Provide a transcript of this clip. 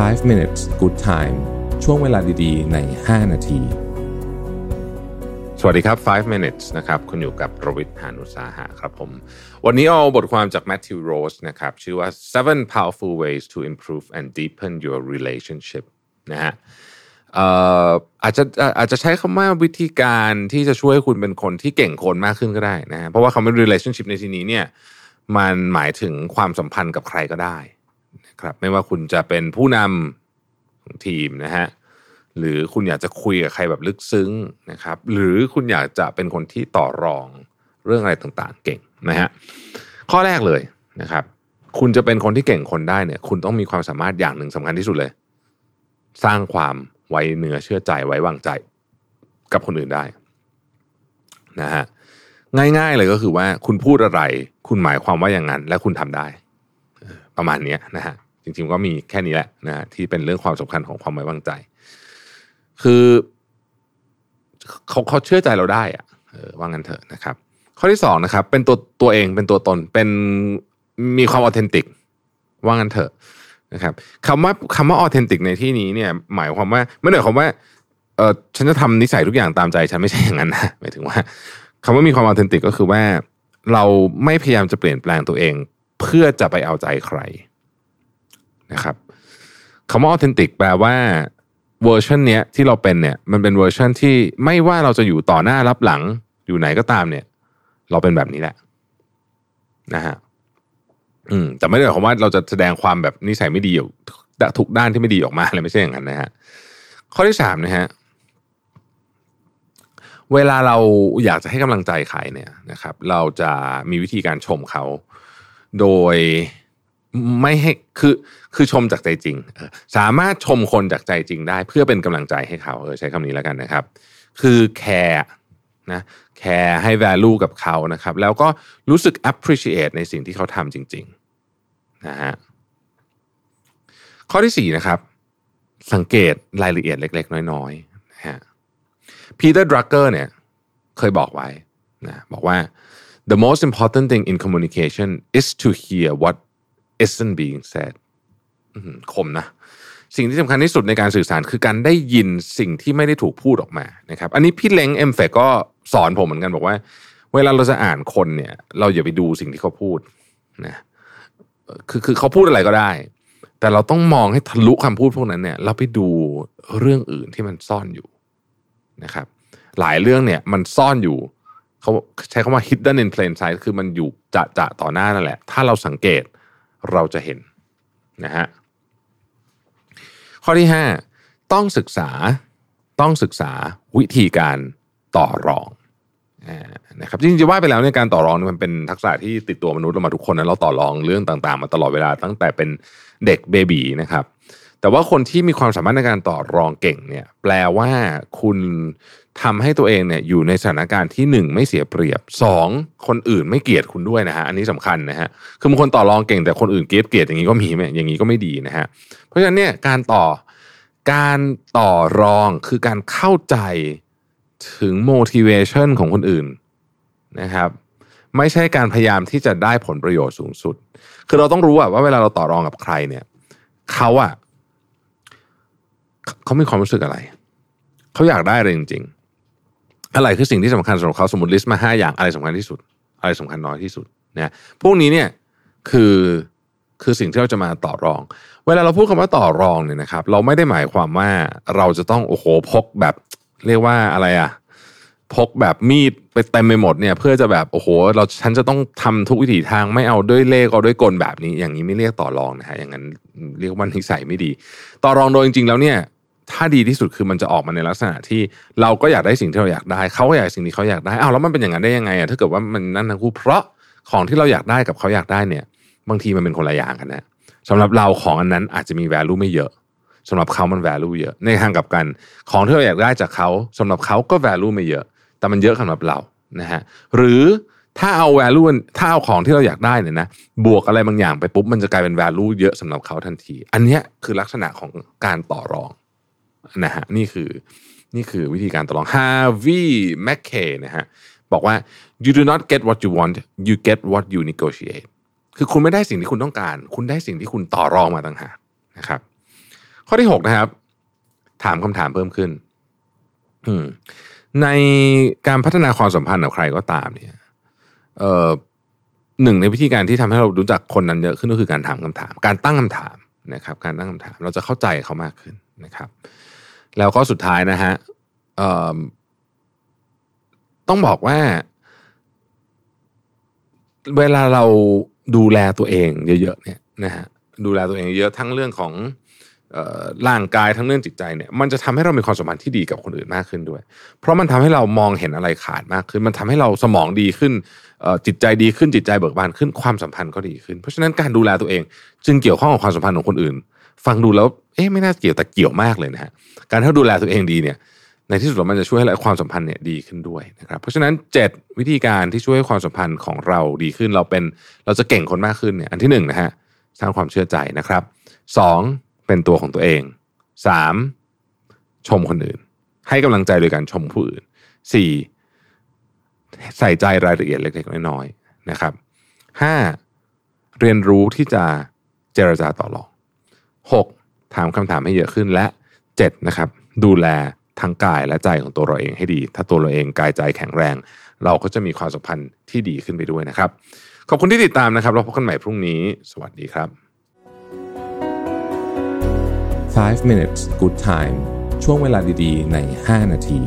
5 minutes good time ช่วงเวลาดีๆ ใน 5 นาที สวัสดีครับ 5 minutes นะครับ คุณอยู่กับรวิทย์หานุสาหะครับผม วันนี้เอาบทความจาก Matthew Rose นะครับ ชื่อว่า seven powerful ways to improve and deepen your relationship นะฮะเอ่ออาจจะอาจจะใช้คำว่าวิธีการที่จะช่วยให้คุณเป็นคนที่เก่งคนมากขึ้นก็ได้นะฮะเพราะว่าคำว่า relationship ในที่นี้เนี่ยมันหมายถึงความสัมพันธ์กับใครก็ได้ ครับไม่ว่าคุณจะเป็นผู้นำของทีมนะฮะหรือคุณอยากจะคุยกับใครแบบลึกซึ้งนะครับ หรือคุณอยากจะเป็นคนที่ต่อรองเรื่องอะไรต่างๆ เก่งนะฮะข้อแรกเลยนะครับ คุณจะเป็นคนที่เก่งคนได้เนี่ย คุณต้องมีความสามารถอย่างหนึ่งสำคัญที่สุดเลย สร้างความไว้เนื้อเชื่อใจไว้วางใจกับคนอื่นได้นะฮะง่ายๆเลยก็คือว่าคุณพูดอะไร คุณหมายความว่าอย่างนั้น และคุณทำได้ ประมาณนี้นะฮะจริงๆก็มีแค่นี้แหละนะฮะที่เป็นเรื่องความสำคัญของความไว้วางใจ คือเขาเขาเชื่อใจเราได้อะออว่างั้นเถอะนะครับ ข้อที่สองนะครับ เป็นตัวตัวเองเป็นตัวตนเป็นมีความออเทนติกว่างั้นเถอะนะครับคำว่าคำว่าออเทนติกในที่นี้เนี่ย หมายความว่าไม่ได้หมายความว่าเออฉันจะทำนิสัยทุกอย่างตามใจฉันไม่ใช่อย่างนั้นนะหมายถึงว่าคำว่ามีความ authentic ก็คือว่าเราไม่พยายามจะเปลี่ยนแปลงตัวเอง เพื่อจะไปเอาใจใครนะครับคำว่า authentic แปลว่าเวอร์ชันเนี้ยที่เราเป็นเนี่ยมันเป็นเวอร์ชันที่ไม่ว่าเราจะอยู่ต่อหน้ารับหลังอยู่ไหนก็ตามเนี่ย เราเป็นแบบนี้แหละนะฮะอืมแต่ไม่ได้หมายความว่าเราจะแสดงความแบบนิสัยไม่ดีอยู่ทุกด้านที่ไม่ดีออกมาอะไรไม่ใช่อย่างนั้นนะฮะข้อที่สามนะฮะเวลาเราอยากจะให้กำลังใจใครเนี่ยนะครับ เราจะมีวิธีการชมเขา โดยไม่ให้คือคือชมจากใจจริง สามารถชมคนจากใจจริงได้ เพื่อเป็นกำลังใจให้เขาเออใช้คำนี้แล้วกันนะครับ คือแคร์นะแคร์ให้ value กับเขานะครับ แล้วก็รู้สึก appreciate ในสิ่งที่เขาทำจริงๆนะฮะข้อที่สี่นะครับ สังเกตรายละเอียดเล็ก ๆ น้อยๆนะฮะ Peter Drucker เนี่ยเคยบอกไว้นะบอกว่า the most important thing in communication is to hear what isn't being said คมนะ สิ่งที่สำคัญที่สุดในการสื่อสารคือการได้ยินสิ่งที่ไม่ได้ถูกพูดออกมานะครับ อันนี้พี่เล้ง MFEC ก็สอนผมเหมือนกันบอกว่า เวลาเราจะอ่านคนเนี่ย เราอย่าไปดูสิ่งที่เขาพูดนะคือคือเขาพูดอะไรก็ได้ แต่เราต้องมองให้ทะลุคำพูดพวกนั้นเนี่ย เราไปดูเรื่องอื่นที่มันซ่อนอยู่นะครับ หลายเรื่องเนี่ยมันซ่อนอยู่ เขาใช้คำว่า hidden in plain sight คือมันอยู่จะจะต่อหน้านั่นแหละ ถ้าเราสังเกตเราจะเห็นนะฮะข้อที่ 5 ต้องศึกษาต้องศึกษาวิธีการต่อรองนะครับจริงๆว่าไปแล้วในการต่อรองมันเป็นทักษะที่ติดตัวมนุษย์เรามาทุกคนนะเราต่อรองเรื่องต่างๆ มาตลอดเวลาตั้งแต่เป็นเด็กเบบีนะครับ แต่ว่าคนที่มีความสามารถในการต่อรองเก่งเนี่ย แปลว่าคุณทำให้ตัวเองเนี่ยอยู่ในสถานการณ์ที่หนึ่งไม่เสียเปรียบสองคนอื่นไม่เกลียดคุณด้วยนะฮะอันนี้สำคัญนะฮะคือบางคนต่อรองเก่งแต่คนอื่นเกลียดเกลียดอย่างนี้ก็มีไหมอย่างนี้ก็ไม่ดีนะฮะเพราะฉะนั้นเนี่ยการต่อการต่อรองคือการเข้าใจถึง motivation ของคนอื่นนะครับ ไม่ใช่การพยายามที่จะได้ผลประโยชน์สูงสุด คือเราต้องรู้อะว่าเวลาเราต่อรองกับใครเนี่ยเขาอะ เขามีความรู้สึกอะไร เขาอยากได้อะไรจริง ๆ อะไรคือสิ่งที่สำคัญสำหรับเขาสมมติลิสต์มาห้าอย่างอะไรสำคัญที่สุด อะไรสำคัญน้อยที่สุดนะพวกนี้เนี่ยคือคือสิ่งที่เราจะมาต่อรอง เวลาเราพูดคำว่าต่อรองเนี่ยนะครับ เราไม่ได้หมายความว่าเราจะต้องโอ้โหพกแบบ เรียกว่าอะไรอะพกแบบมีดไปเต็มไปหมดเนี่ยเพื่อจะแบบโอ้โห เราฉันจะต้องทำทุกวิถีทางไม่เอาด้วยเลขเอาด้วยกลแบบนี้ อย่างนี้ไม่เรียกต่อรองนะฮะอย่างนั้นเรียกว่านิสัยไม่ดี ต่อรองโดยจริงๆแล้วเนี่ย ถ้าดีที่สุดคือมันจะออกมาในลักษณะที่เราก็อยากได้สิ่งที่เราอยากได้ เขาก็อยากสิ่งที่เขาอยากได้อ้าวแล้วมันเป็นอย่างนั้นได้ยังไงอะถ้าเกิดว่ามันนั่นทั้งคู่เพราะของที่เราอยากได้กับเขาอยากได้เนี่ย บางทีมันเป็นคนละอย่างกันนะสำหรับเราของอันนั้นอาจจะมี value ไม่เยอะสำหรับเขามัน value เยอะ ในทางกลับกันของที่เราอยากได้จากเขาสำหรับเขาก็ value ไม่เยอะ แต่มันเยอะสำหรับเรานะฮะหรือถ้าเอา value ถ้าเอาของที่เราอยากได้เนี่ยนะบวกอะไรบางอย่างไปปุ๊บมันจะกลายเป็น value เยอะสำหรับเขาทันที อันนี้คือลักษณะของการต่อรอง นะฮะนี่คือนี่คือวิธีการต่อรอง Harvey Mackay นะฮะบอกว่า you do not get what you want you get what you negotiate คือคุณไม่ได้สิ่งที่คุณต้องการ คุณได้สิ่งที่คุณต่อรองมาต่างหากนะครับ ข้อที่หกนะครับ ถามคำถามเพิ่มขึ้นอืในการพัฒนาความสัมพันธ์กับใครก็ตามเนี่ยเอ่อหนึ่งในวิธีการที่ทำให้เรารู้จักคนนั้นเยอะขึ้นก็คือการถามคำถาม การตั้งคำถามนะครับ การตั้งคำถามเราจะเข้าใจเขามากขึ้นนะครับ แล้วก็สุดท้ายนะฮะต้องบอกว่า เวลาเราดูแลตัวเองเยอะๆเนี่ยนะฮะดูแลตัวเองเยอะทั้งเรื่องของร่างกายทั้งเรื่องจิตใจเนี่ยมันจะทำให้เรามีความสัมพันธ์ที่ดีกับคนอื่นมากขึ้นด้วย เพราะมันทำให้เรามองเห็นอะไรขาดมากขึ้น มันทำให้เราสมองดีขึ้นจิตใจดีขึ้นจิตใจเบิกบานขึ้นความสัมพันธ์ก็ดีขึ้น เพราะฉะนั้นการดูแลตัวเอง จึงเกี่ยวข้องกับความสัมพันธ์ของคนอื่น ฟังดูแล้วเอ๊ะไม่น่าเกี่ยวแต่เกี่ยวมากเลยนะฮะการถ้าดูแลตัวเองดีเนี่ยในที่สุดมันจะช่วยให้ความสัมพันธ์เนี่ยดีขึ้นด้วยนะครับเพราะฉะนั้น 7 วิธีการที่ช่วยให้ความสัมพันธ์ของเราดีขึ้นเราเป็นเราจะเก่งคนมากขึ้นเนี่ยอันที่หนึ่งนะฮะสร้างความเชื่อใจนะครับสองเป็นตัวของตัวเองสามชมคนอื่น ให้กำลังใจโดยการชมผู้อื่นสี่ใส่ใจรายละเอียดเล็กๆน้อยๆนะครับห้าเรียนรู้ที่จะเจรจาต่อรอง หกถามคำถามให้เยอะขึ้นและเจ็ดนะครับดูแลทั้งกายและใจของตัวเราเองให้ดี ถ้าตัวเราเองกายใจแข็งแรง เราก็จะมีความสัมพันธ์ที่ดีขึ้นไปด้วยนะครับ ขอบคุณที่ติดตามนะครับ เราพบกันใหม่พรุ่งนี้ สวัสดีครับ 5 minutes good time ช่วงเวลาดีๆ ใน 5 นาที